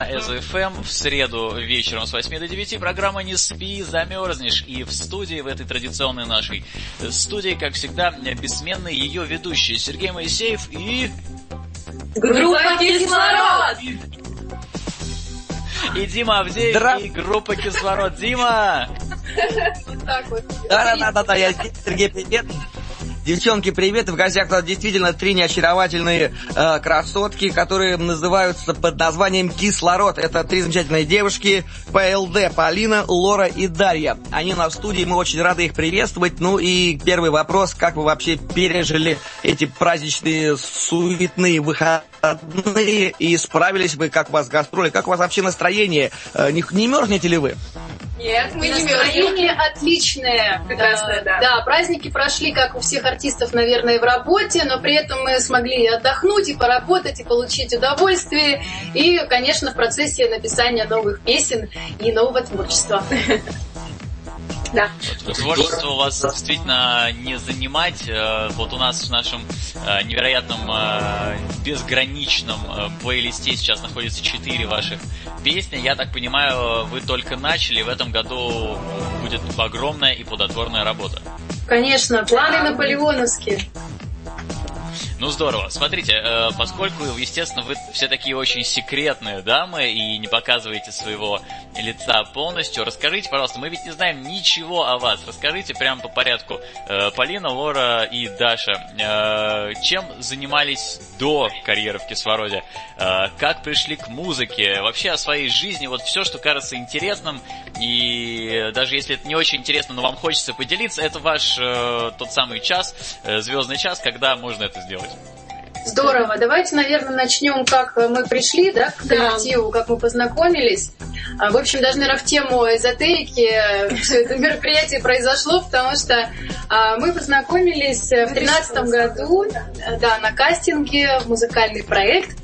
СФМ в среду вечером с 8 до 9 программа «Не спи, замерзнешь». И в студии, в этой традиционной нашей студии, как всегда, бессменный ее ведущий Сергей Моисеев и... Группа «Кислород». И Дима Авдеев, Здра- и группа «Кислород». Дима! Да-да-да, я Сергей, привет. Девчонки, привет. В нас действительно три неочаровательные э, красотки, которые называются под названием «Кислород». Это три замечательные девушки. ПЛД, Полина, Лора и Дарья. Они в студии, мы очень рады их приветствовать. Ну и первый вопрос, как вы вообще пережили эти праздничные суетные выходные и справились вы, как у вас гастроли, как у вас вообще настроение? Э, не, не мерзнете ли вы? Нет, мы не. Настроение отличное. Прекрасное, да. Да, праздники прошли, как у всех артистов, наверное, в работе, но при этом мы смогли и отдохнуть, и поработать, и получить удовольствие. И, конечно, в процессе написания новых песен и нового творчества. Да. Творчество у вас действительно не занимать. Э, Вот у нас в нашем э, невероятном, э, безграничном плейлисте сейчас находится четыре ваших песни. Я так понимаю, вы только начали. В этом году будет огромная и плодотворная работа. Конечно, планы наполеоновские. Ну здорово. Смотрите, э, поскольку, естественно, вы все такие очень секретные дамы и не показываете своего лица полностью, расскажите, пожалуйста, мы ведь не знаем ничего о вас. Расскажите прямо по порядку. Э, Полина, Лора и Даша, э, чем занимались до карьеры в кислороде? Э, Как пришли к музыке? Вообще о своей жизни, вот все, что кажется интересным, и даже если это не очень интересно, но вам хочется поделиться, это ваш э, тот самый час, э, звездный час, когда можно это сделать. Здорово. Давайте, наверное, начнем, как мы пришли, да, к коллективу, как мы познакомились. А, В общем, даже, наверное, в тему эзотерики все это мероприятие произошло, потому что а, мы познакомились в 2013 году, да, на кастинге в музыкальный проект.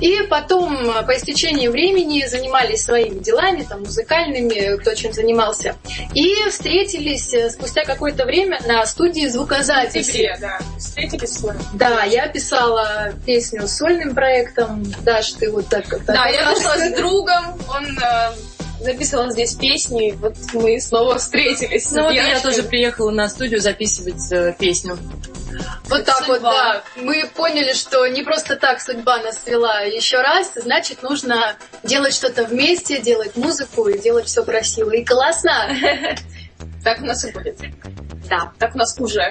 И потом, по истечении времени, занимались своими делами, там, музыкальными, кто чем занимался. И встретились э, спустя какое-то время на студии звукозаписи. да. Встретились с вами. Да, я писала песню с сольным проектом. Даш, ты вот так как-то... Да, я нашла с другом, он э, записывал здесь песни, вот мы снова встретились. Ну вот я тоже приехала на студию записывать э, песню. Вот так вот, Судьба. да. Мы поняли, что не просто так судьба нас свела еще раз, значит, нужно делать что-то вместе, делать музыку и делать все красиво и классно. Так у нас и будет. Да. Так у нас уже.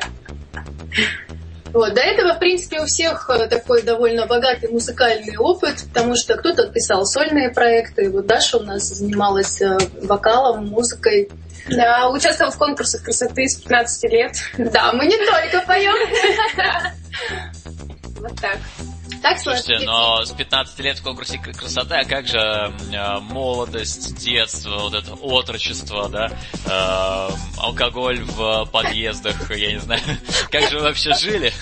Вот. До этого, в принципе, у всех э, такой довольно богатый музыкальный опыт, потому что кто-то писал сольные проекты, вот Даша у нас занималась э, вокалом, музыкой. Да, участвовал в конкурсах красоты с 15 лет. Да, мы не только поем. Вот так. Так Слушайте, но с 15 лет в конкурсе красоты, а как же э, молодость, детство, вот это отрочество, да, э, алкоголь в подъездах, я не знаю, как же вы вообще жили?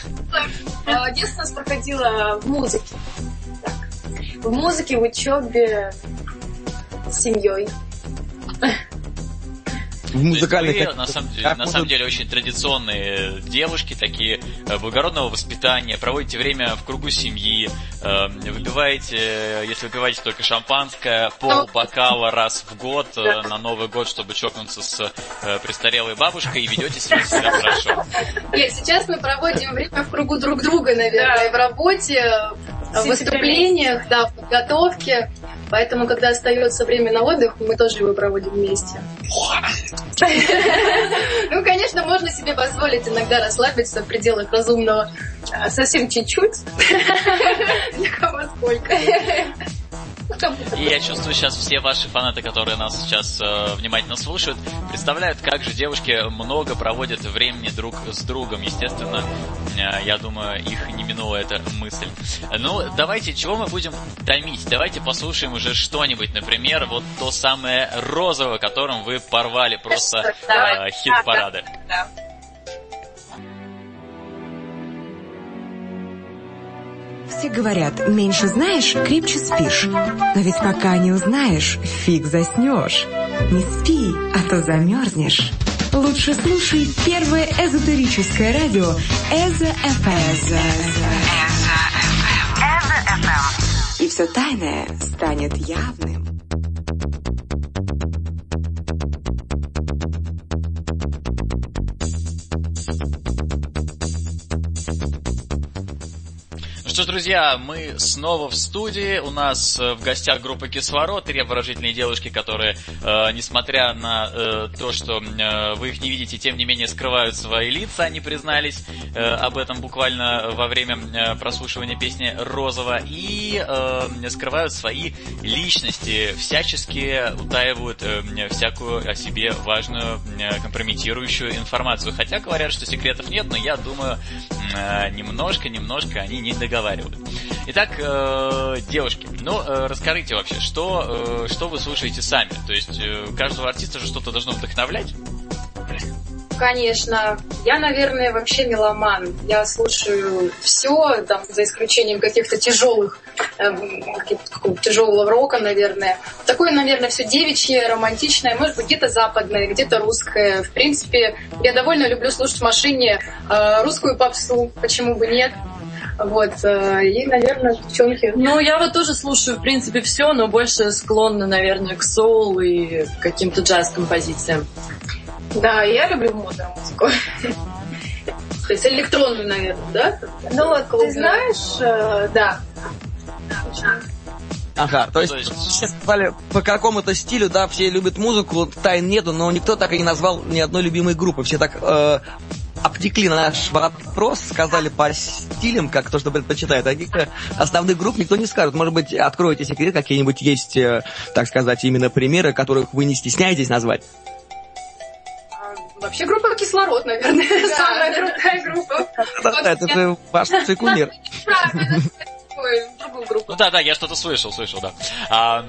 Э, Детство у нас проходило в музыке. Так. В музыке, в учебе, с семьей. В музыкальных... Есть вы, на самом, деле, на самом деле очень традиционные девушки, такие э, благородного воспитания, проводите время в кругу семьи, э, выпиваете, э, если выпиваете только шампанское, пол бокала раз в год на Новый год, чтобы чокнуться с престарелой бабушкой и ведете себя, себя хорошо. Нет, сейчас мы проводим время в кругу друг друга, наверное, Да. и в работе, в выступлениях, да, в подготовке. Поэтому, когда остается время на отдых, мы тоже его проводим вместе. Ну, конечно, можно себе позволить иногда расслабиться в пределах разумного. А, Совсем чуть-чуть. Для кого сколько. И я чувствую сейчас все ваши фанаты, которые нас сейчас э, внимательно слушают, представляют, как же девушки много проводят времени друг с другом. Естественно, э, я думаю, их не минула эта мысль. Ну, давайте, чего мы будем томить? Давайте послушаем уже что-нибудь, например, вот то самое розовое, которым вы порвали просто э, хит-парады. Да. Все говорят, меньше знаешь, крепче спишь. Но ведь пока не узнаешь, фиг заснешь. Не спи, а то замерзнешь. Лучше слушай первое эзотерическое радио Эзо ФМ. И все тайное станет явным. Друзья, мы снова в студии. У нас э, в гостях группа Кислород, три обворожительные девушки, которые, э, несмотря на э, то, что э, вы их не видите, тем не менее скрывают свои лица. Они признались э, об этом буквально во время э, прослушивания песни «Розово». И э, скрывают свои личности, всячески утаивают э, всякую о себе важную э, компрометирующую информацию. Хотя говорят, что секретов нет, но я думаю, э, немножко-немножко они не договариваются разговаривают. Итак, э, девушки, ну э, расскажите вообще, что, э, что вы слушаете сами? То есть э, каждого артиста же что-то должно вдохновлять? Конечно. Я, наверное, вообще меломан. Я слушаю все, там, за исключением каких-то тяжелых, э, тяжелого рока, наверное. Такое, наверное, все девичье, романтичное, может быть, где-то западное, где-то русское. В принципе, я довольно люблю слушать в машине э, русскую попсу, почему бы нет. Вот, э, и, наверное, девчонки. Ну, я вот тоже слушаю, в принципе, все, но больше склонна, наверное, к соул и каким-то джаз-композициям. Да, я люблю модную музыку. То есть электронную, наверное, да? Ну вот, ты знаешь, э, да. Ага, то есть, то есть... все сказали по какому-то стилю, да, все любят музыку, тайн нету, но никто так и не назвал ни одной любимой группы. Все так э, обтекли наш вопрос, сказали по стилям, как то, что предпочитают. А каких-то основных групп никто не скажет. Может быть, откроете секрет, какие-нибудь есть, э, так сказать, именно примеры, которых вы не стесняетесь назвать? А, вообще группа «Кислород», наверное, самая крутая группа. Это же ваш другую группу. Ну да, да, я что-то слышал, слышал, да. А,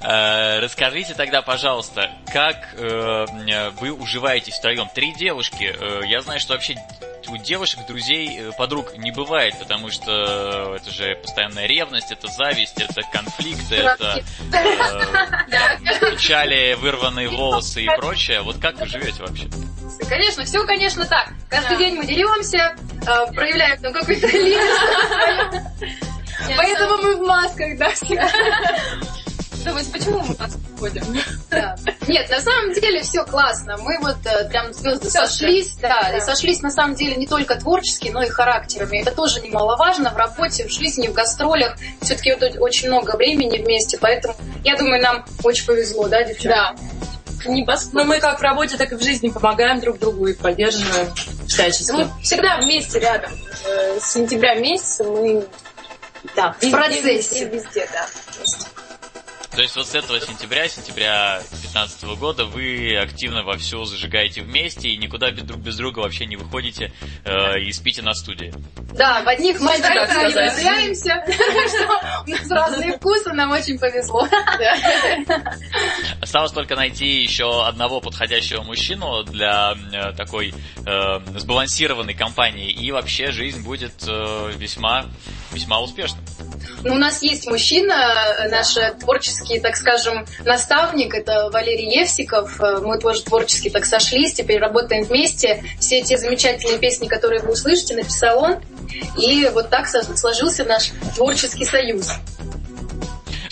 э, расскажите тогда, пожалуйста, как э, вы уживаетесь втроем? Три девушки. Э, я знаю, что вообще у девушек, друзей, э, подруг не бывает, потому что это же постоянная ревность, это зависть, это конфликты, это э, печали, вырванные волосы и прочее. Вот как вы живете вообще? Конечно, все, конечно, так. Каждый день мы деремся, э, проявляем там какой-то лидерство. Поэтому мы в масках, да, всегда. Думаете, почему мы в масках ходим? Нет, на самом деле все классно. Мы вот э, прям звезды сошлись, да, и сошлись на самом деле не только творчески, но и характерами. Это тоже немаловажно в работе, в жизни, в гастролях. Все-таки вот очень много времени вместе, поэтому я думаю, нам очень повезло, да, девчонки? Да. Не. Но мы как в работе, так и в жизни помогаем друг другу и поддерживаем всячески. Мы всегда вместе рядом. Э, с сентября месяца мы да, в процессе. Везде, везде, да. То есть вот с этого сентября, сентября 2015 года вы активно во все зажигаете вместе и никуда без друг без друга вообще не выходите э, и спите на студии. Да, в одних мы не влюбляемся, у нас разные вкусы, нам очень повезло. Осталось только найти еще одного подходящего мужчину для э, такой э, сбалансированной компании, и вообще жизнь будет э, весьма, весьма успешной. Ну, у нас есть мужчина, наш творческий, так скажем, наставник, это Валерий Евсиков. Мы тоже творчески так сошлись, теперь работаем вместе. Все эти замечательные песни, которые вы услышите, написал он. И вот так сложился наш творческий союз.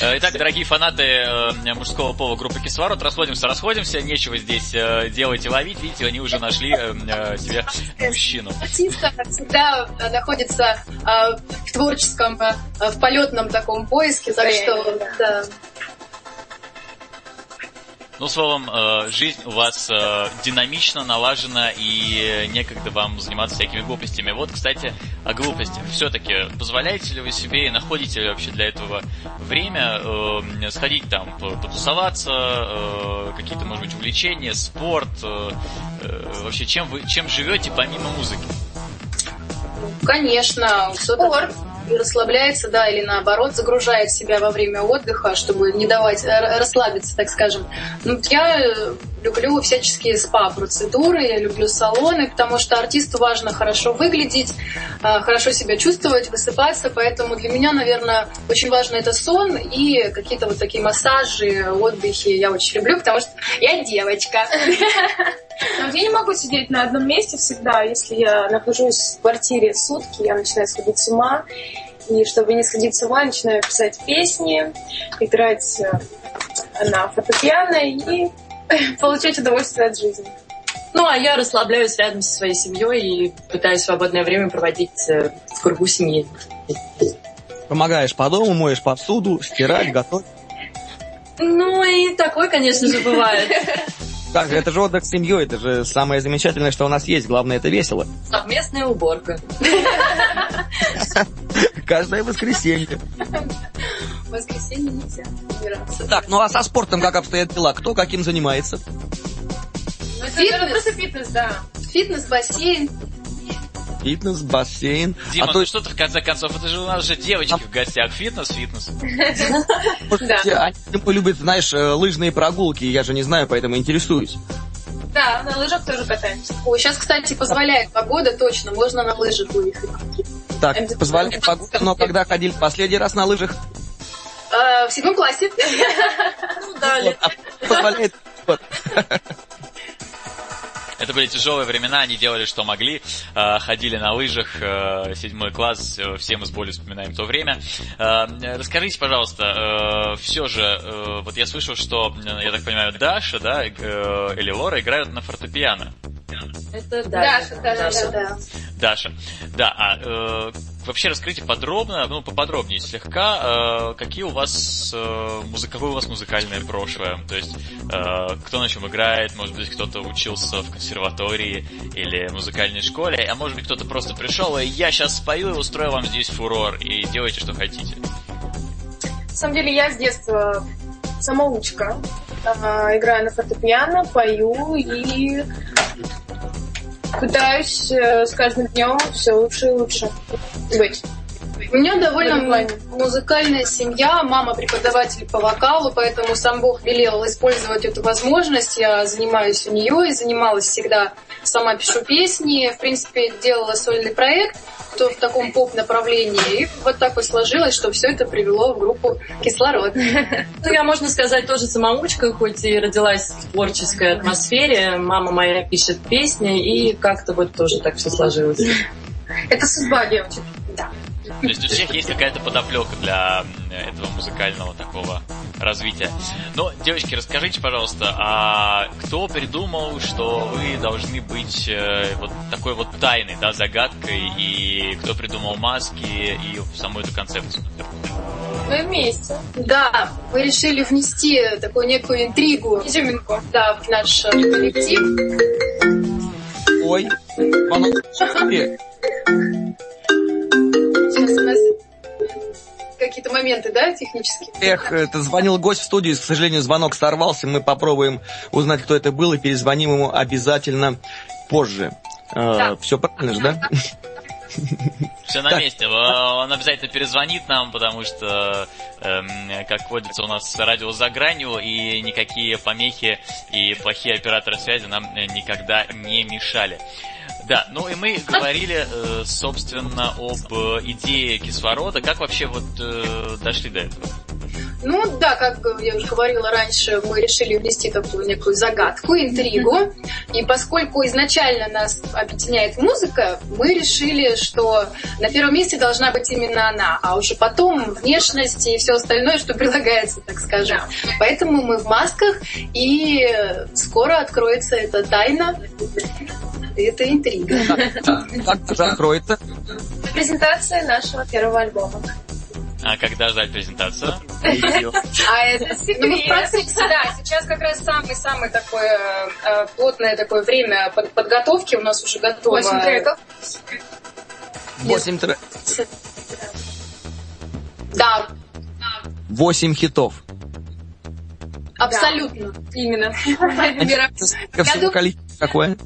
Э, итак, дорогие фанаты э, мужского пола группы Кислород, расходимся, расходимся, нечего здесь э, делать и ловить, видите, они уже нашли себе мужчину. Артистка всегда находится в творческом, в полетном таком поиске, так что, да. Ну, словом, э, жизнь у вас э, динамично налажена и некогда вам заниматься всякими глупостями. Вот, кстати, о глупостях. Все-таки позволяете ли вы себе и находите ли вообще для этого время э, сходить там, потусоваться, какие-то, может быть, увлечения, спорт? Вообще, чем вы чем живете помимо музыки? Конечно, спорт расслабляется, да, или наоборот загружает себя во время отдыха, чтобы не давать э, расслабиться, так скажем. Ну, я э, люблю всяческие спа-процедуры, я люблю салоны, потому что артисту важно хорошо выглядеть, э, хорошо себя чувствовать, высыпаться, поэтому для меня, наверное, очень важно это сон и какие-то вот такие массажи, отдыхи я очень люблю, потому что я девочка. Но я не могу сидеть на одном месте всегда. Если я нахожусь в квартире сутки, я начинаю сходить с ума. И чтобы не сходить с ума, начинаю писать песни, играть э, на фортепиано и получать удовольствие от жизни. Ну, а я расслабляюсь рядом со своей семьей и пытаюсь свободное время проводить э, в кругу семьи. Помогаешь по дому, моешь посуду, стирать, готовить. Ну, и такое, конечно же, бывает. Же, это же отдых с семьей, это же самое замечательное, что у нас есть. Главное, это весело. Совместная уборка. Каждое воскресенье. Воскресенье нельзя убираться. Так, ну а со спортом как обстоят дела? Кто каким занимается? Ну, фитнес. Просто фитнес, да. Фитнес, бассейн, фитнес, бассейн. Дима, а то... ну что ты в конце концов, это же у нас же девочки а... в гостях. Фитнес, фитнес. Да. Они любят, знаешь, э, лыжные прогулки, я же не знаю, поэтому интересуюсь. Да, на лыжах тоже катаемся. Ой, сейчас, кстати, позволяет погода, точно, можно на лыжах выехать. Так, позволяет погода, но когда ходили последний раз на лыжах? А, в седьмом классе. Ну, да, а позволяет это были тяжелые времена, они делали, что могли, э, ходили на лыжах, э, седьмой класс, э, все мы с болью вспоминаем то время. Расскажите, пожалуйста, все же, вот я слышал, что, я так понимаю, Даша, да, или Лора играют на фортепиано. Это Даша. Даша, Даша, да. Даша. Да, а э, вообще расскажите подробно, ну, поподробнее слегка, э, какие у вас, э, музы... какое у вас музыкальное прошлое? То есть, э, кто на чем играет, может быть, кто-то учился в консерватории или музыкальной школе, а может быть, кто-то просто пришел, и я сейчас спою и устрою вам здесь фурор, и делайте, что хотите. На самом деле, я с детства самоучка. Э, играю на фортепиано, пою и пытаюсь э, с каждым днем все лучше и лучше быть. У меня довольно музыкальная семья, мама преподаватель по вокалу, поэтому сам Бог велел использовать эту возможность. Я занимаюсь у нее и занималась всегда. Сама пишу песни, в принципе, делала сольный проект то в таком поп-направлении. И вот так вот сложилось, что все это привело в группу «Кислород». Ну, я, можно сказать, тоже самоучка, хоть и родилась в творческой атмосфере. Мама моя пишет песни, и как-то вот тоже так все сложилось. Это судьба девочек. Да. То есть у всех есть какая-то подоплека для этого музыкального такого развития. Но, девочки, расскажите, пожалуйста, а кто придумал, что вы должны быть э, вот такой вот тайной, да, загадкой, и кто придумал маски и саму эту концепцию? Мы вместе. Да, мы решили внести такую некую интригу, изюминку, да, в наш коллектив. Ой, оно какие-то моменты, да, технические? Эх, это звонил гость в студию, к сожалению, звонок сорвался. Мы попробуем узнать, кто это был, и перезвоним ему обязательно позже. Да. Э, все правильно же, да? Все на месте. Он обязательно перезвонит нам, потому что, эм, как водится, у нас радио за гранью, и никакие помехи и плохие операторы связи нам э, никогда не мешали. Да, ну и мы говорили, э, собственно, об э, идее кислорода. Как вообще вот э, дошли до этого? Ну да, как я уже говорила раньше, мы решили внести такую некую загадку, интригу. И поскольку изначально нас объединяет музыка, мы решили, что на первом месте должна быть именно она, а уже потом внешность и все остальное, что прилагается, так скажем. Поэтому мы в масках, и скоро откроется эта тайна. Это интрига. Как закроется? Презентация нашего первого альбома. А когда ждать презентацию? А это Ну, в процессе, да. Сейчас как раз самое-самое такое э, плотное такое время под- подготовки у нас уже готово. Восемь треков. Восемь тре- Да, Восемь хитов. абсолютно. Именно. Какое?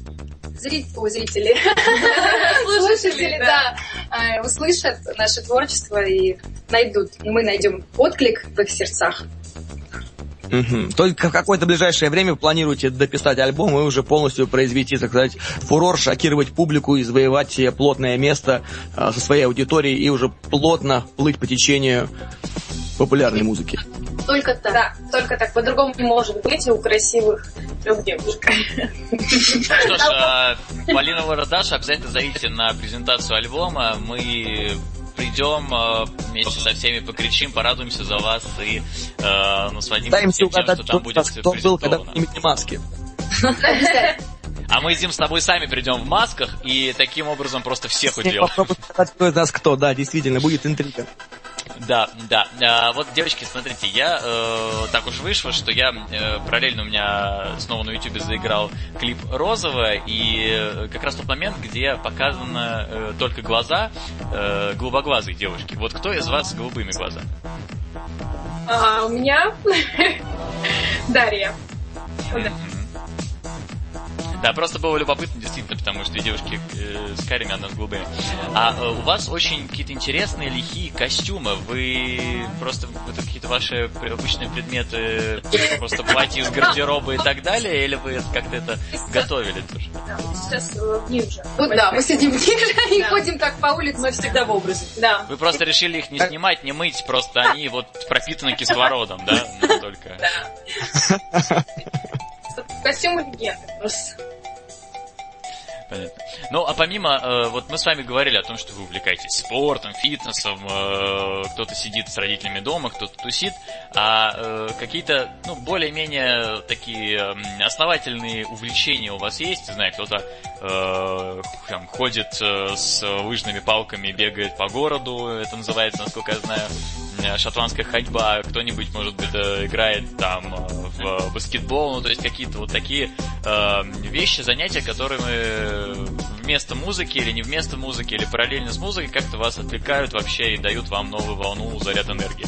Зрители, ой, зрители, слушатели, да, э, услышат наше творчество и найдут, мы найдем отклик в их сердцах. Только в какое-то ближайшее время вы планируете дописать альбом и уже полностью произвести, так сказать, фурор, шокировать публику и завоевать плотное место а, со своей аудиторией и уже плотно плыть по течению популярной музыки. Только так. Да, только так. По-другому не может быть у красивых трех девушек. Что ж, а, Полина Вородаш, обязательно зовите на презентацию альбома. Мы придем а, вместе со всеми покричим, порадуемся за вас и э, насладимся Пытаемся всем тем, угадать, что там кто, будет кто был, когда снимете маски. А мы, Зим, с тобой сами придем в масках и таким образом просто всех попробуйте сказать, кто из нас кто. Да, действительно, будет интрига. Да, да. А, вот, девочки, смотрите, я э, так уж вышло, что я э, параллельно у меня снова на YouTube заиграл клип розовая, и э, как раз тот момент, где показаны э, только глаза э, голубоглазой девушки. Вот кто из вас с голубыми глазами? А у меня Дарья. Да, просто было любопытно, действительно, потому что две девушки э, с карими, одна с голубыми. А э, у вас очень какие-то интересные лихие костюмы. Вы просто это какие-то ваши обычные предметы, просто платье из гардероба и так далее, или вы как-то это готовили тоже? Да, сейчас э, ниже. Вот да, мы сидим ниже и Да. ходим так по улице. Мы всегда в образе. Да. Вы просто решили их не снимать, не мыть, просто они вот пропитаны кислородом, да? Настолько. Костюмы легенды просто. Понятно. Ну, а помимо, э, вот мы с вами говорили о том, что вы увлекаетесь спортом, фитнесом, э, кто-то сидит с родителями дома, кто-то тусит, а э, какие-то, ну, более-менее такие основательные увлечения у вас есть? Не знаю, кто-то э, там, ходит э, с лыжными палками, бегает по городу, это называется, насколько я знаю, э, шотландская ходьба, кто-нибудь, может быть, играет там в баскетбол, ну, то есть какие-то вот такие вещи, занятия, которые мы вместо музыки или не вместо музыки, или параллельно с музыкой как-то вас отвлекают вообще и дают вам новую волну, заряд энергии.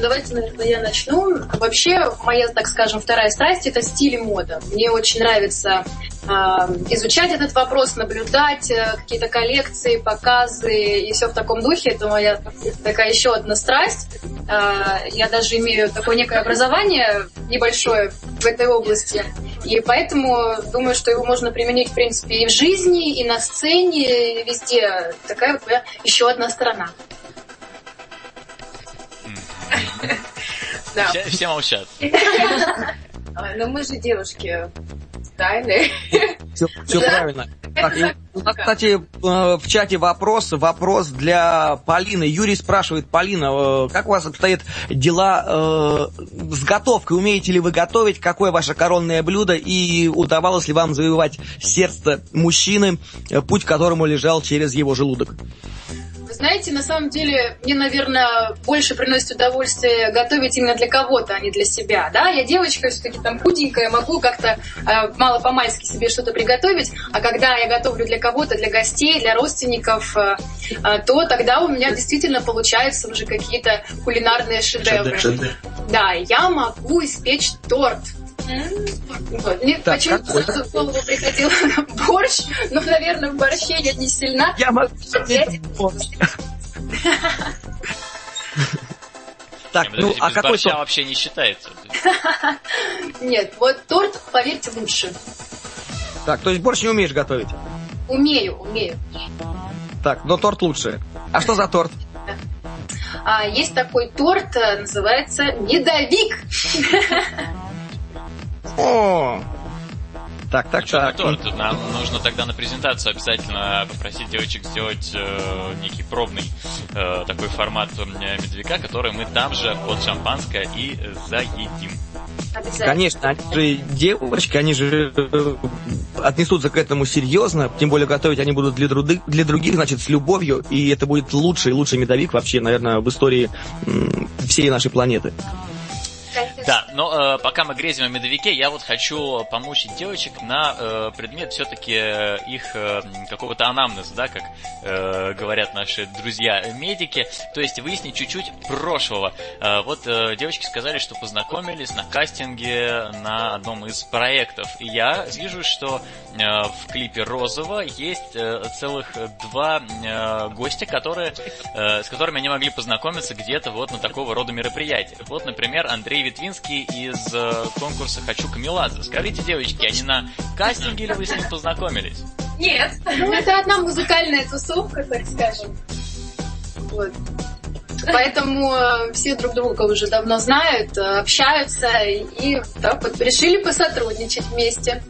Давайте, наверное, я начну. Вообще, моя, так скажем, вторая страсть – это стиль и мода. Мне очень нравится изучать этот вопрос, наблюдать э, какие-то коллекции, показы и все в таком духе. Это моя такая еще одна страсть. Э, я даже имею такое некое образование небольшое в этой области. И поэтому думаю, что его можно применить, в принципе, и в жизни, и на сцене, и везде. Такая вот моя еще одна сторона. Да. Все, все молчат. А, Но мы же девушки тайные. Все, правильно. Так, и у нас, кстати, э, в чате вопрос, вопрос для Полины. Юрий спрашивает, Полина, э, как у вас обстоят дела э, с готовкой? Умеете ли вы готовить? Какое ваше коронное блюдо? И удавалось ли вам завоевать сердце мужчины, э, путь к которому лежал через его желудок? Знаете, на самом деле, мне, наверное, больше приносит удовольствие готовить именно для кого-то, а не для себя. Да, я девочка, все-таки там худенькая, могу как-то э, мало по-мальски себе что-то приготовить, а когда я готовлю для кого-то, для гостей, для родственников, э, э, то тогда у меня действительно получаются уже какие-то кулинарные шедевры. Да, я могу испечь торт. Вот. Мне Так, почему-то сразу в голову приходил борщ, но, наверное, в борще я не сильна. Я могу... Так, ну, а какой торт? вообще не считается. Нет, вот торт, поверьте, лучше. Так, то есть борщ не умеешь готовить? Умею, умею. Так, но торт лучше. А что за торт? А есть такой торт, э, называется медовик. О! Так, так, на так. торт? Нам нужно тогда на презентацию обязательно попросить девочек сделать э, некий пробный э, такой формат э, медовика, который мы там же под шампанское и заедим. Конечно, они же девочки, они же отнесутся к этому серьезно, тем более готовить они будут для, друды- для других, значит, с любовью, и это будет лучший, лучший медовик вообще, наверное, в истории м, всей нашей планеты. Да, но э, пока мы грезим о медовике, я вот хочу помучить девочек на э, предмет все-таки э, их э, какого-то анамнеза, да, как э, говорят наши друзья-медики, то есть выяснить чуть-чуть прошлого. Э, вот э, девочки сказали, что познакомились на кастинге на одном из проектов, и я вижу, что э, в клипе Розова есть э, целых два э, гостя, которые, э, с которыми они могли познакомиться где-то вот на такого рода мероприятия. Вот, например, Андрей Витвинский из э, конкурса «Хочу Камиладзе». Скажите, девочки, они на кастинге или вы с ним познакомились? Нет. Ну, это одна музыкальная тусовка, так скажем. Вот. Поэтому э, все друг друга уже давно знают, э, общаются и так вот решили посотрудничать вместе.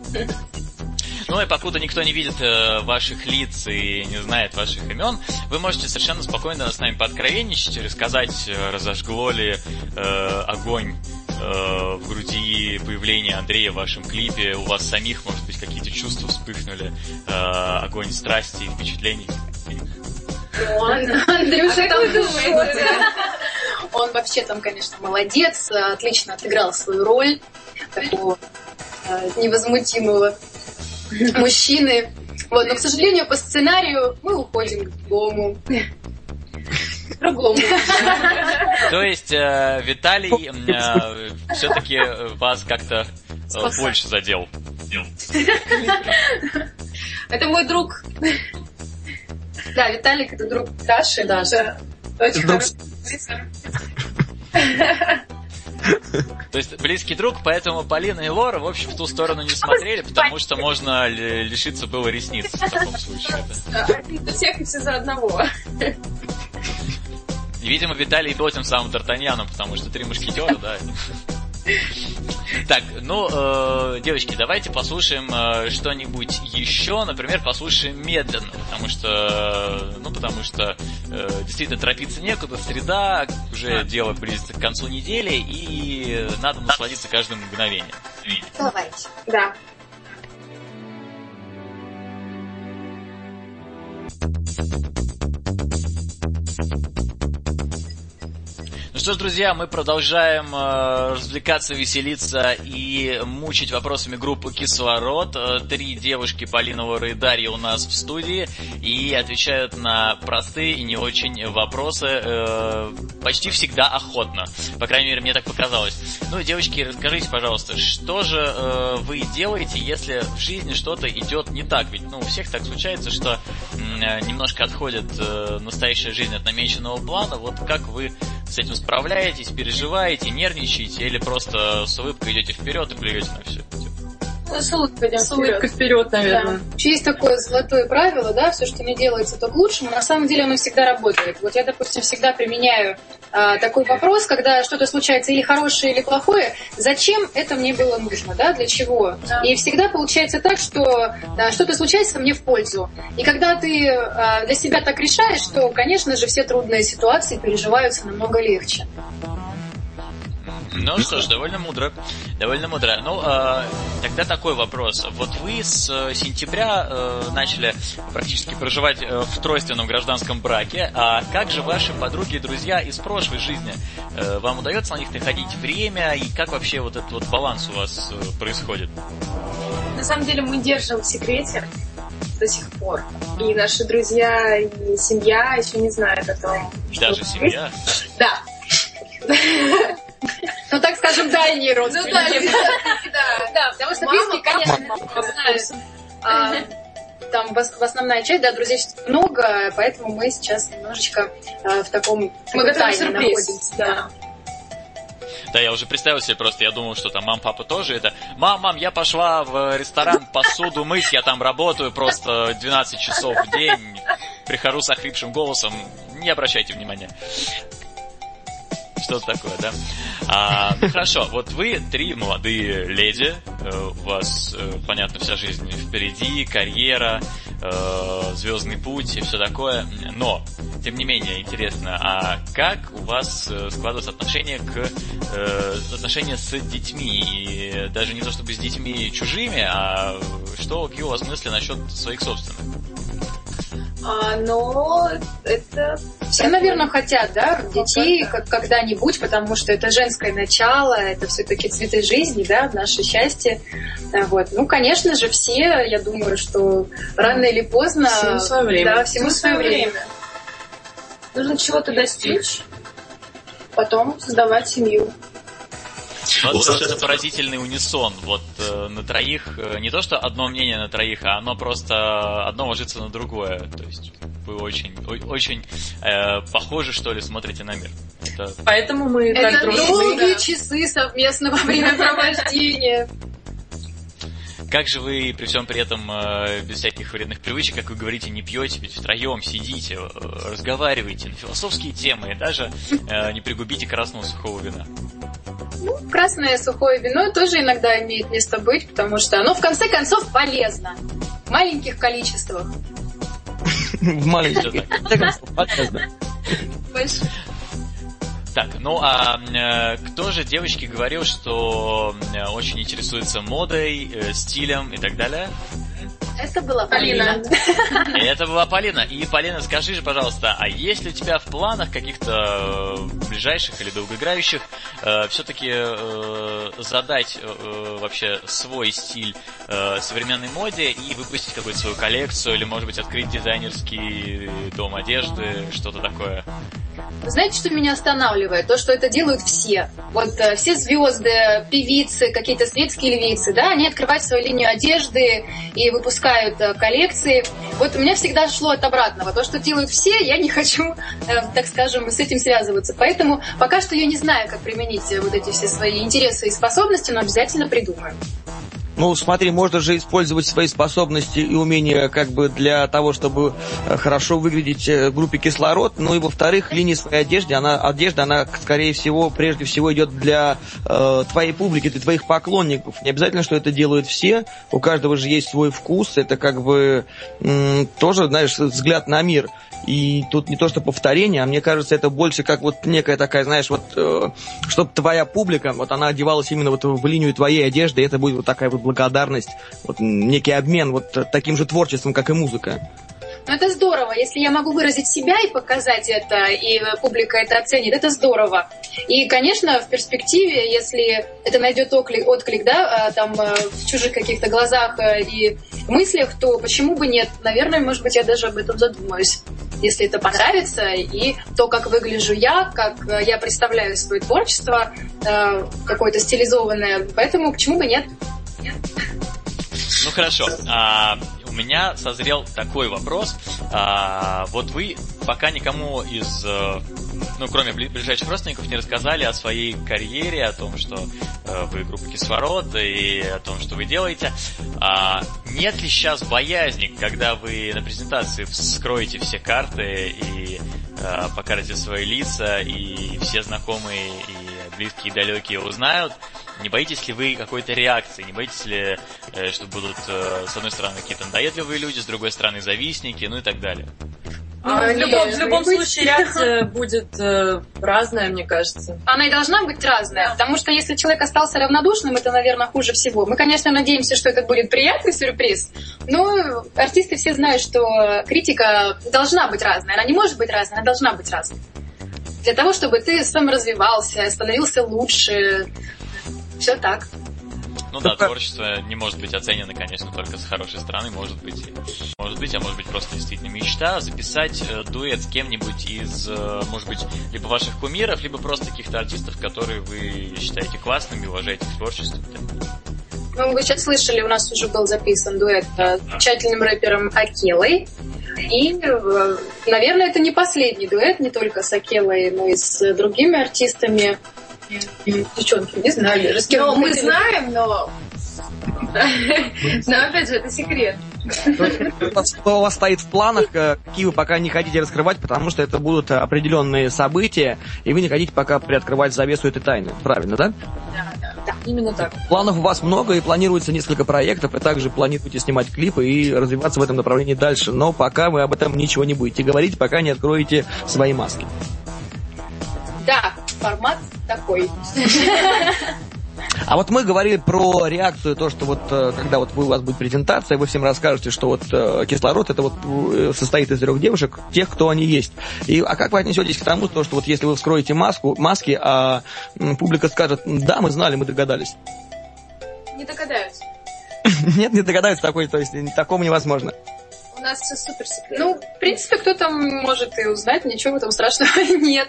Ну и покуда никто не видит э, ваших лиц и не знает ваших имен, вы можете совершенно спокойно с нами пооткровенничать и рассказать, э, разожгло ли э, огонь э, в груди появления Андрея в вашем клипе, у вас самих, может быть, какие-то чувства вспыхнули, э, огонь страсти и впечатлений. Андрюша, как вы думаете? Он вообще там, конечно, молодец, отлично отыграл свою роль такого э, невозмутимого мужчины. Вот, но, к сожалению, по сценарию мы уходим к другому. Другому. То есть э, Виталий э, все-таки вас как-то э, больше задел. Это мой друг. Да, Виталик это друг Даши. Даша. Очень хороший. То есть близкий друг, поэтому Полина и Лора, в общем, в ту сторону не смотрели, потому что можно ли- лишиться было ресниц в таком случае. за всех и все за одного. Видимо, Виталий был тем самым Д'Артаньяном, потому что три мушкетера, да. Так, ну, э, девочки, давайте послушаем э, что-нибудь еще. Например, послушаем медленно, потому что, ну, потому что э, действительно торопиться некуда, среда, уже дело близится к концу недели, и надо насладиться каждым мгновением. Давайте. Да. Ну что ж, друзья, мы продолжаем э, развлекаться, веселиться и мучить вопросами группу «Кислород». Э, Три девушки, Полина, Лора и Дарья, у нас в студии и отвечают на простые и не очень вопросы э, почти всегда охотно. По крайней мере, мне так показалось. Ну девочки, расскажите, пожалуйста, что же э, вы делаете, если в жизни что-то идет не так? Ведь ну, у всех так случается, что э, немножко отходит э, настоящая жизнь от намеченного плана. Вот как вы с этим справляетесь, переживаете, нервничаете или просто с улыбкой идете вперед и плюете на все? Ну, с улыбкой идем С улыбкой вперед. вперед, наверное. Вообще есть такое золотое правило, да, все, что не делается, то к лучшему, на самом деле оно всегда работает. Вот я, допустим, всегда применяю а, такой вопрос, когда что-то случается или хорошее, или плохое, зачем это мне было нужно, да, для чего? Да. И всегда получается так, что а, что-то случается мне в пользу. И когда ты а, для себя так решаешь, то, конечно же, все трудные ситуации переживаются намного легче. Ну что ж, довольно мудро. Довольно мудро. Ну, э, тогда такой вопрос. Вот вы с э, сентября э, начали практически проживать э, в тройственном гражданском браке. А как же ваши подруги и друзья из прошлой жизни? Э, вам удается на них находить время? И как вообще вот этот вот баланс у вас э, происходит? На самом деле мы держим в секрете до сих пор. И наши друзья, и семья еще не знают о том. что Даже мы- семья? Да. Ну, так скажем, дальние Ну родственники. да, да. Да, потому что близкие, конечно, знают. А, Там в ос- в основная часть, да, друзей много, поэтому мы сейчас немножечко а, в таком Мы тайне сюрприз. находимся. Да. Да, я уже представил себе просто, я думал, что там мам, папа тоже это. Мам, мам, я пошла в ресторан посуду мыть, я там работаю просто 12 часов в день, прихожу с охрипшим голосом, не обращайте внимания. Что-то такое, да? А, ну хорошо, вот вы три молодые леди, э, у вас, э, понятно, вся жизнь впереди, карьера, э, звездный путь и все такое, но, тем не менее, интересно, а как у вас складываются отношения к отношения с детьми, и даже не то чтобы с детьми чужими, а что какие у вас мысли насчет своих собственных? А, но это... Все, наверное, хотят, да, детей как когда-нибудь, потому что это женское начало, это все-таки цветы жизни, да, наше счастье. А, вот. Ну, конечно же, все, я думаю, что рано или поздно... Всему свое время. Да, всему свое время. Нужно чего-то достичь, потом создавать семью. Вот это поразительный унисон. Вот э, на троих, э, не то что одно мнение на троих, а оно просто одно ложится на другое. То есть вы очень, о- очень э, похожи, что ли, смотрите на мир. Это Поэтому мы так Это дружны. долгие часы совместного времяпровождения. Как же вы при всем при этом э, без всяких вредных привычек, как вы говорите, не пьете, ведь втроем сидите, э, разговариваете на философские темы и даже э, не пригубите красного сухого вина. Ну, красное сухое вино тоже иногда имеет место быть, потому что оно в конце концов полезно. В маленьких количествах. В маленьких. Так. Полезно. Больше. Так, ну а э, кто же девочке говорил, что э, очень интересуется модой, э, стилем и так далее? Это была Полина. Полина. Это была Полина. И, Полина, скажи же, пожалуйста, а есть ли у тебя в планах каких-то э, ближайших или долгоиграющих все-таки задать э, вообще свой стиль э, современной моде и выпустить какую-то свою коллекцию или, может быть, открыть дизайнерский дом одежды, что-то такое? Знаете, что меня останавливает? То, что это делают все. Вот э, все звезды, певицы, какие-то светские львицы, да, они открывают свою линию одежды и выпускают э, коллекции. Вот у меня всегда шло от обратного. То, что делают все, я не хочу, э, так скажем, с этим связываться. Поэтому пока что я не знаю, как применить э, вот эти все свои интересы и способности, но обязательно придумаю. Ну, смотри, можно же использовать свои способности и умения как бы для того, чтобы э, хорошо выглядеть э, в группе кислород. Ну и во-вторых, линия своей одежды, она, одежда, она, скорее всего, прежде всего идет для э, твоей публики, для твоих поклонников. Не обязательно, что это делают все. У каждого же есть свой вкус. Это как бы м, тоже, знаешь, взгляд на мир. И тут не то что повторение, а мне кажется, это больше как вот некая такая, знаешь, вот, э, чтобы твоя публика, вот она одевалась именно вот в линию твоей одежды, и это будет вот такая вот благодарность, вот некий обмен вот таким же творчеством, как и музыка. Ну, это здорово. Если я могу выразить себя и показать это, и публика это оценит, это здорово. И, конечно, в перспективе, если это найдет отклик, отклик да, а, там, э, в чужих каких-то глазах э, и мыслях, то почему бы нет? Наверное, может быть, я даже об этом задумаюсь. Если это понравится, и то, как выгляжу я, как э, я представляю свое творчество, какое-то стилизованное. Поэтому почему бы нет? Ну хорошо. А, у меня созрел такой вопрос. А, вот вы пока никому из, э, ну кроме бли- ближайших родственников, не рассказали о своей карьере, о том, что э, вы группа кислород и о том, что вы делаете. А, нет ли сейчас боязни, когда вы на презентации вскроете все карты и э, покажете свои лица, и все знакомые и близкие и далекие узнают? Не боитесь ли вы какой-то реакции? Не боитесь ли, э, что будут, э, с одной стороны, какие-то надоедливые люди, с другой стороны, завистники, ну и так далее? А, в нет, любом, в любом случае реакция будет э, разная, мне кажется. Она и должна быть разная, потому что если человек остался равнодушным, это, наверное, хуже всего. Мы, конечно, надеемся, что это будет приятный сюрприз, но артисты все знают, что критика должна быть разная. Она не может быть разной, она должна быть разной. Для того, чтобы ты сам развивался, становился лучше. Все так. Ну да, творчество не может быть оценено, конечно, только с хорошей стороны, может быть, может быть, а может быть просто действительно мечта записать э, дуэт с кем-нибудь из, э, может быть, либо ваших кумиров, либо просто каких-то артистов, которые вы считаете классными, уважаете творчество. Ну, вы сейчас слышали, у нас уже был записан дуэт э, с замечательным рэпером Акелой. И, э, наверное, это не последний дуэт, не только с Акелой, но и с другими артистами. Девчонки, не кем Но вы мы хотели. знаем, но... Но опять же, это секрет. Что у вас стоит в планах, э, какие вы пока не хотите раскрывать, потому что это будут определенные события, и вы не хотите пока приоткрывать завесу этой тайны. Правильно, да? Именно так. Планов у вас много, и планируется несколько проектов, и также планируете снимать клипы и развиваться в этом направлении дальше. Но пока вы об этом ничего не будете говорить, пока не откроете свои маски. Да, формат такой. А вот мы говорили про реакцию, то, что вот э, когда вот вы, у вас будет презентация, вы всем расскажете, что вот э, кислород это вот э, состоит из трех девушек, тех, кто они есть. И, а как вы отнесетесь к тому, то, что вот если вы вскроете маску, маски, а публика скажет, да, мы знали, мы догадались. Не догадаются. Нет, не догадаются такой, то есть такому невозможно. У нас все супер секретно. Ну, в принципе, кто-то может и узнать, ничего в этом страшного нет.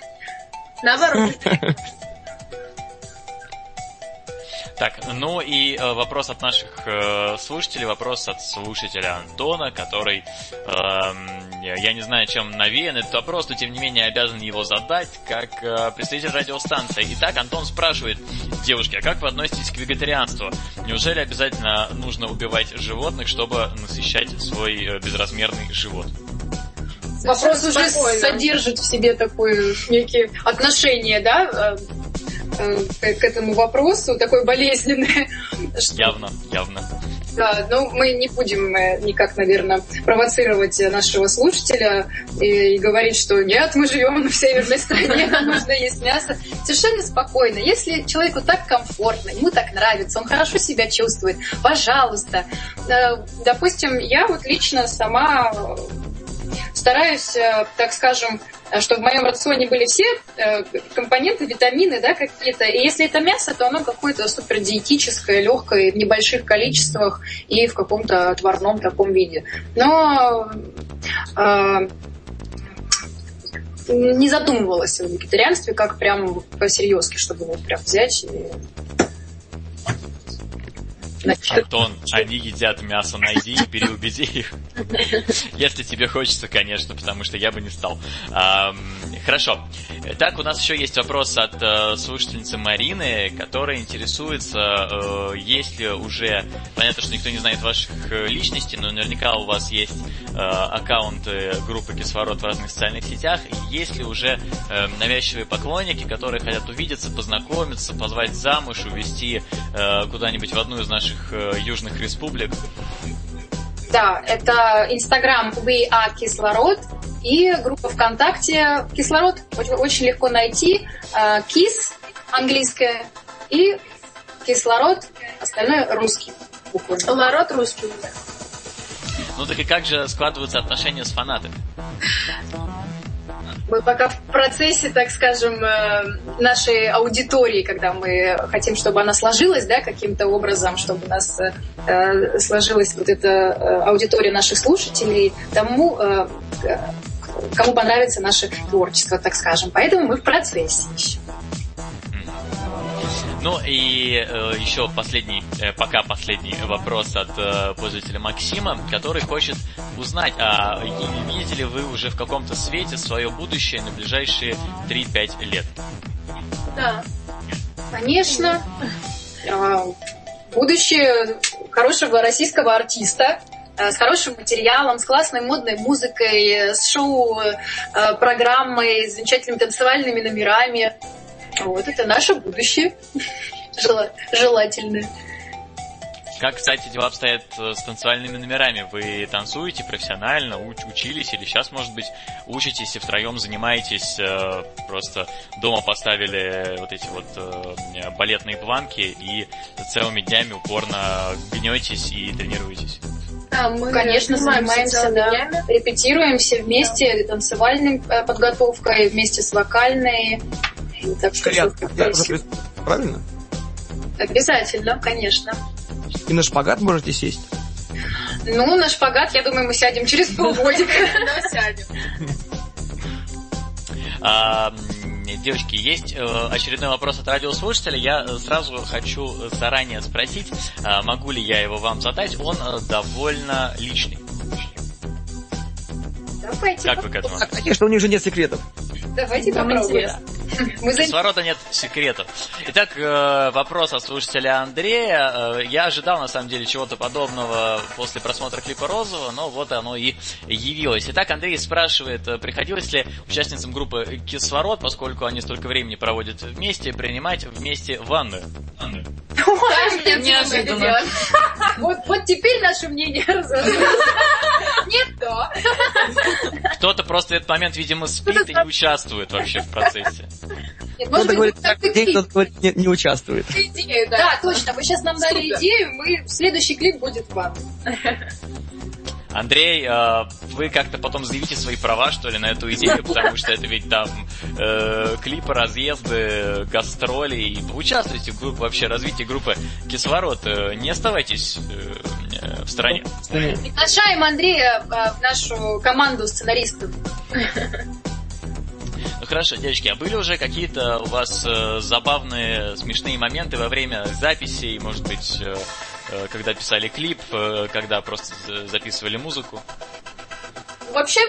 Наоборот. Так, ну и э, вопрос от наших э, слушателей, вопрос от слушателя Антона, который, э, я не знаю, чем навеян этот вопрос, но тем не менее обязан его задать, как э, представитель радиостанции. Итак, Антон спрашивает, девушки, а как вы относитесь к вегетарианству? Неужели обязательно нужно убивать животных, чтобы насыщать свой э, безразмерный живот? Вопрос уже спокойно. содержит в себе такое некие отношения, да, к этому вопросу, такое болезненное. что- Явно, явно. Да, ну мы не будем э, никак, наверное, провоцировать э, нашего слушателя и, и говорить, что нет, мы живем в северной стране, нам нужно есть мясо. Совершенно спокойно. Если человеку так комфортно, ему так нравится, он хорошо себя чувствует, пожалуйста. Э, Допустим, я вот лично сама э, стараюсь, э, так скажем, э, чтобы в моем рационе были все э, компоненты, витамины, да, какие-то. И если это мясо, то оно какое-то супер диетическое, легкое, в небольших количествах и в каком-то отварном таком виде. Но э, не задумывалась о вегетарианстве как прям по-серьезки, чтобы вот прям взять и начать. Антон, они едят мясо, найди и переубеди их. Если тебе хочется, конечно, потому что я бы не стал. Хорошо. Так, у нас еще есть вопрос от э, слушательницы Марины, которая интересуется, э, есть ли уже... Понятно, что никто не знает ваших э, личностей, но наверняка у вас есть аккаунты группы Кислород в разных социальных сетях. Есть ли уже навязчивые поклонники, которые хотят увидеться, познакомиться, позвать замуж, увезти э, куда-нибудь в одну из наших э, южных республик? Да, это Инстаграм We Are Кислород и группа ВКонтакте Кислород. Очень, очень легко найти. Э, Кис английская и кислород, остальное русский. буквы. Ларот русский. Ну так и как же складываются отношения с фанатами? Мы пока в процессе, так скажем, э, нашей аудитории, когда мы хотим, чтобы она сложилась, да, каким-то образом, чтобы у нас э, сложилась вот эта э, аудитория наших слушателей, тому, кому понравится наше творчество, так скажем. Поэтому мы в процессе еще. Ну и э, еще последний, э, пока последний вопрос от э, пользователя Максима, который хочет узнать, а видите ли вы уже в каком-то свете свое будущее на ближайшие 3-5 лет? Да. Конечно, э, будущее хорошего российского артиста, э, с хорошим материалом, с классной модной музыкой, э, с шоу-программой, с замечательными танцевальными номерами. Вот это наше будущее. Жела- Желательное. Как, кстати, дела обстоят э, с танцевальными номерами? Вы танцуете профессионально, уч- учились или сейчас, может быть, учитесь и втроем занимаетесь, э, просто дома поставили вот эти вот э, балетные планки и целыми днями упорно гнетесь и тренируетесь? Да, мы Конечно, занимаемся, целыми да. днями. Репетируем все вместе, танцевальной э, подготовкой, вместе с вокальной. Так что уже прис- Правильно? Обязательно, конечно. И на шпагат можете сесть. Ну, на шпагат, я думаю, мы сядем через полгодика. Да, сядем. А, девочки, есть э, очередной вопрос от радиослушателя. Я э, сразу хочу заранее спросить, а, могу ли я его вам задать. Он э, довольно личный. Давайте, Как вы к этому? А, конечно, у них же нет секретов. давайте Нам попробуем. Мы за- Кислорода нет секретов. Итак, э, вопрос от слушателя Андрея. Э, Я ожидал, на самом деле, чего-то подобного после просмотра клипа Розова, но вот оно и явилось. Итак, Андрей спрашивает, э, приходилось ли участницам группы Кислород, поскольку они столько времени проводят вместе, принимать вместе? Ванную. Каждый Неожиданно. Вот, вот теперь наше мнение разошлось. Нет, да. Кто-то просто в этот момент, видимо, спит и не участвует вообще в процессе. Нет, Кто-то говорит, так клип. кто-то говорит, не, не участвует. Идею, да. Да, точно. Вы сейчас нам дали идею, мы следующий клип будет вам. Андрей, э, вы как-то потом заявите свои права, что ли, на эту идею, потому что это ведь там э, клипы, разъезды, гастроли, и участвуйте в группе, вообще развитии группы Кислород. Э, Не оставайтесь э, в стороне. Приглашаем Андрея а, в нашу команду сценаристов. Ну хорошо, девочки, а были уже какие-то у вас э, забавные, смешные моменты во время записей, может быть, э, э, когда писали клип, э, когда просто за- записывали музыку? Вообще,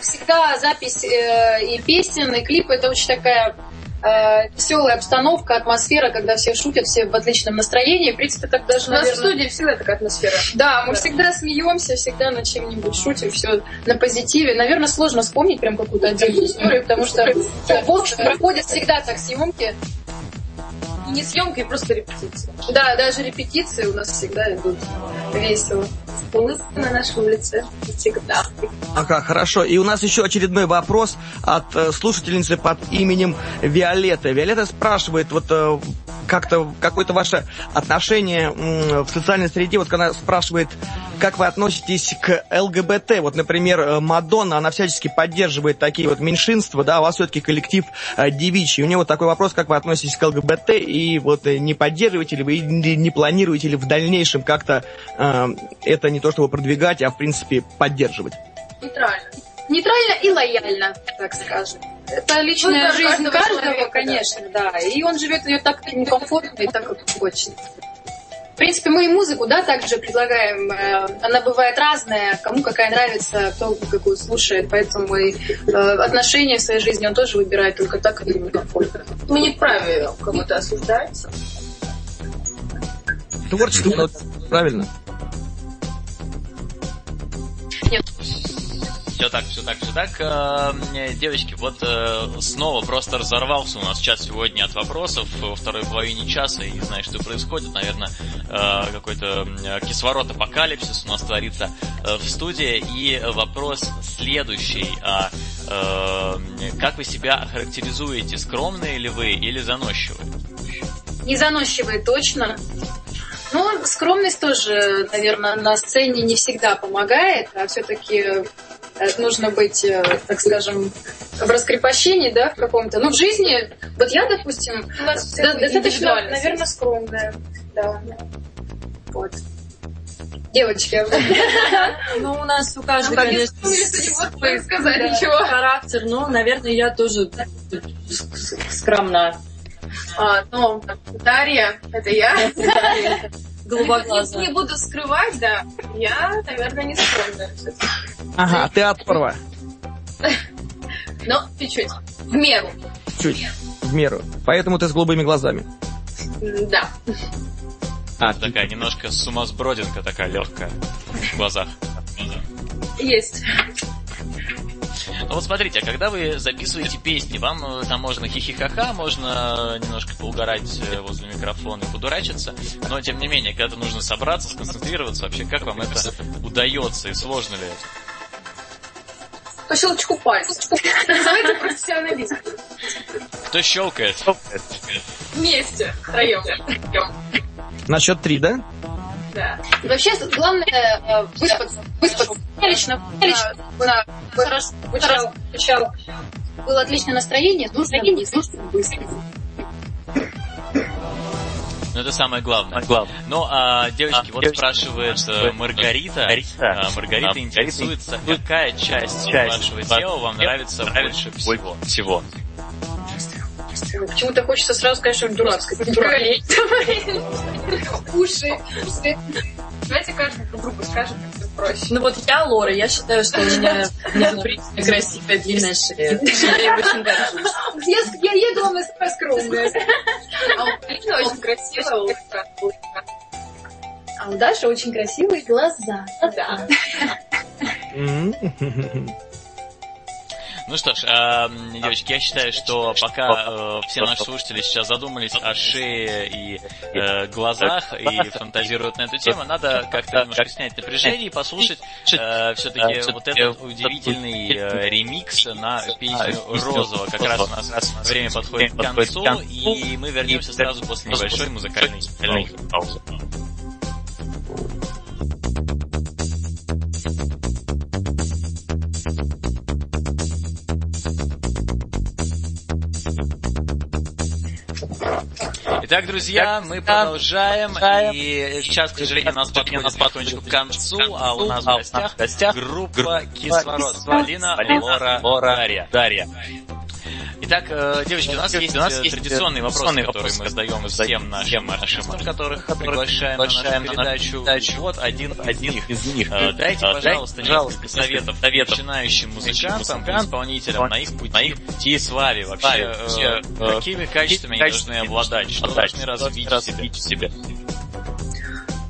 всегда запись э, и песен, и клипы это очень такая э, веселая обстановка, атмосфера, когда все шутят, все в отличном настроении. В принципе, так даже, У нас в студии всегда такая атмосфера. Да, мы всегда смеемся, всегда над чем-нибудь шутим, все на позитиве. Наверное, сложно вспомнить прям какую-то отдельную историю, потому что в общем проходят всегда так съемки. И не съемки, а просто репетиция. Да, даже репетиции у нас всегда идут весело. Улыбка на нашем лице всегда. Ага, хорошо. И у нас еще очередной вопрос от э, слушательницы под именем Виолетта. Виолетта спрашивает, вот э, как-то какое-то ваше отношение в социальной среде, вот когда спрашивает, как вы относитесь к ЛГБТ. Вот, например, э, Мадонна, она всячески поддерживает такие вот меньшинства, да, а у вас все-таки коллектив э, девичий. У нее вот такой вопрос, как вы относитесь к ЛГБТ, и вот э, не поддерживаете ли вы, не планируете ли в дальнейшем как-то э, это не то чтобы продвигать, а в принципе поддерживать? Нейтрально. Нейтрально и лояльно, так скажем. Это личная Ну жизнь каждого каждого, человека, да. конечно, да. И он живет ее так, комфортно и так, как хочет. В принципе, мы и музыку, да, также предлагаем. Э, Она бывает разная, кому какая нравится, кто какую слушает. Поэтому и э, отношения в своей жизни он тоже выбирает только так, как ему комфортно. Мы не вправе кого-то осуждать. Творчество, ну, правильно. Все так, все так, все так. Э, Девочки, вот э, снова просто разорвался у нас час сегодня от вопросов во второй половине часа. И не знаю, что происходит. Наверное, э, какой-то кислород апокалипсис у нас творится э, в студии. И вопрос следующий. А, э, как вы себя охарактеризуете? Скромные ли вы или заносчивые? Не заносчивые точно. Ну, скромность тоже, наверное, на сцене не всегда помогает, а все-таки нужно быть, э, так скажем, в раскрепощении, да, в каком-то. Ну, в жизни, вот я, допустим, У нас да, достаточно, наверное, скромная. Да. Вот. Девочки? Ну, у нас у каждого, конечно, сказать да, ничего. характер, но, наверное, я тоже скромна. А, ну, Дарья, это я. Голубоглазая. Не буду скрывать, да. Я, наверное, не скромная. Ага, ты оторва. Но чуть-чуть. В меру. Чуть. В меру. Поэтому ты с голубыми глазами. Да. А, Такая немножко сумасбродинка такая легкая в глазах. Есть. Ну вот смотрите, а когда вы записываете песни, вам э, там можно хихихаха, можно немножко поугарать э, возле микрофона и подурачиться, но тем не менее, когда нужно собраться, сконцентрироваться, вообще как вам это удается и сложно ли это? По щелчку пальцев. Профессионализм. Кто щелкает? Вместе. Втроем. на счет три, да? Да. Вообще, главное э, выспаться. Выспаться. Я лично, я лично да, хорошо скучал. Было отличное настроение, нужно нужно быстро. Ну это самое главное. Ну, а, девочки, вот спрашивает э, Маргарита. А, Маргарита интересуется, какая часть вашего тела вам нравится больше всего? всего? Почему-то хочется сразу сказать что-нибудь дурацкое. Дуралей. Уши. Давайте каждый друг другу скажет, как проще. Ну вот я Лора, я считаю, что у меня, у меня напрямую красивая длинная шея. Я очень горжусь. Я, я еду, вам самая скромная. А у Полины очень красивая улыбка. А у Даши очень красивые глаза. Да. Ну что ж, э, девочки, я считаю, что пока э, все наши слушатели сейчас задумались о шее и э, глазах и фантазируют на эту тему, надо как-то немножко снять напряжение и послушать э, все-таки вот этот удивительный э, ремикс на песню Розова. Как раз у нас время подходит к концу, и мы вернемся сразу после небольшой музыкальной паузы. Итак, друзья, мы продолжаем, и сейчас, к сожалению, нас подходит потихонечку к концу, а у нас в гостях группа Кислород, Полина, Лора, Дарья. Итак, э, девочки, у нас есть, у нас есть традиционные вопросы, которые мы задаем всем нашим артистам, которых приглашаем на нашу передачу. Вот один, один из них. Э, дайте, пожалуйста, несколько советов начинающим музыкантам, исполнителям на их пути славе. Вообще, э, какими качествами они должны обладать, что должны развить в себе?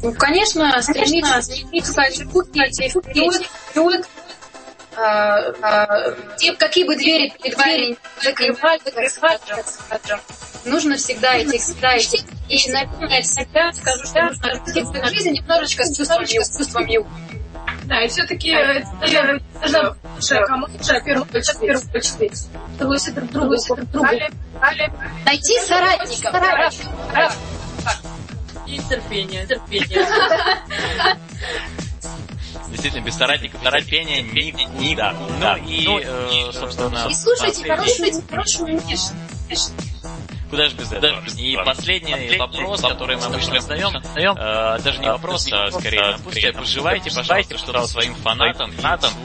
Ну, конечно, стремиться, стремиться идти вперед, те, какие бы двери перед вами закрывали, закрывали, нужно всегда идти, всегда идти. И напоминать себя, скажу, что нужно жизни немножечко с чувством, юмора. Да, и все-таки это должна большая команда, в первую очередь, в первую очередь, чтобы все друг другу, друг другу. Найти соратников. И терпение, терпение. Действительно, без соратников терпения никуда. Ну и, э, собственно... И слушайте хорошую, хорошую внешность. Куда же без этого? И последний вопрос, который мы обычно задаем, э, даже не вопрос, а скорее напутствие. Пожелайте, пожалуйста, что-то своим фанатам и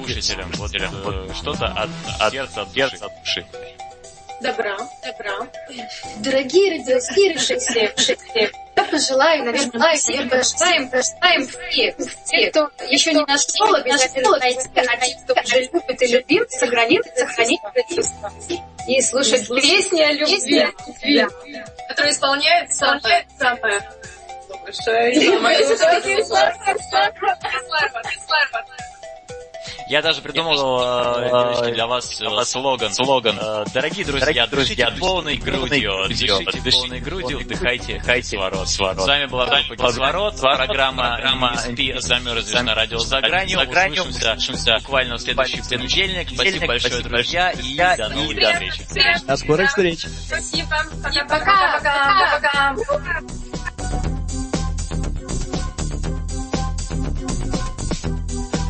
слушателям. Вот, э, что-то от, от сердца, от души. От души. Добра, добра. Дорогие радиослушатели, я пожелаю, наверное, всем пожелаем, пожелаем все, те, кто еще не нашел, обязательно найти, а те, кто уже любит и любим, сохранит, сохранить чувство. И слушать песни о любви, которые исполняет самое, самое я даже придумал э, для вас э, слоган. слоган. Э, дорогие друзья, дышите полной грудью. Дышите полной грудью, вдыхайте, вдыхайте кислород. С вами была группа Кислород, программа «МСП замерзнешь на радио за гранью». Услышимся буквально в следующий понедельник. Спасибо большое, друзья, и до новых встреч. До скорых встреч. Спасибо. Пока. Пока. Пока.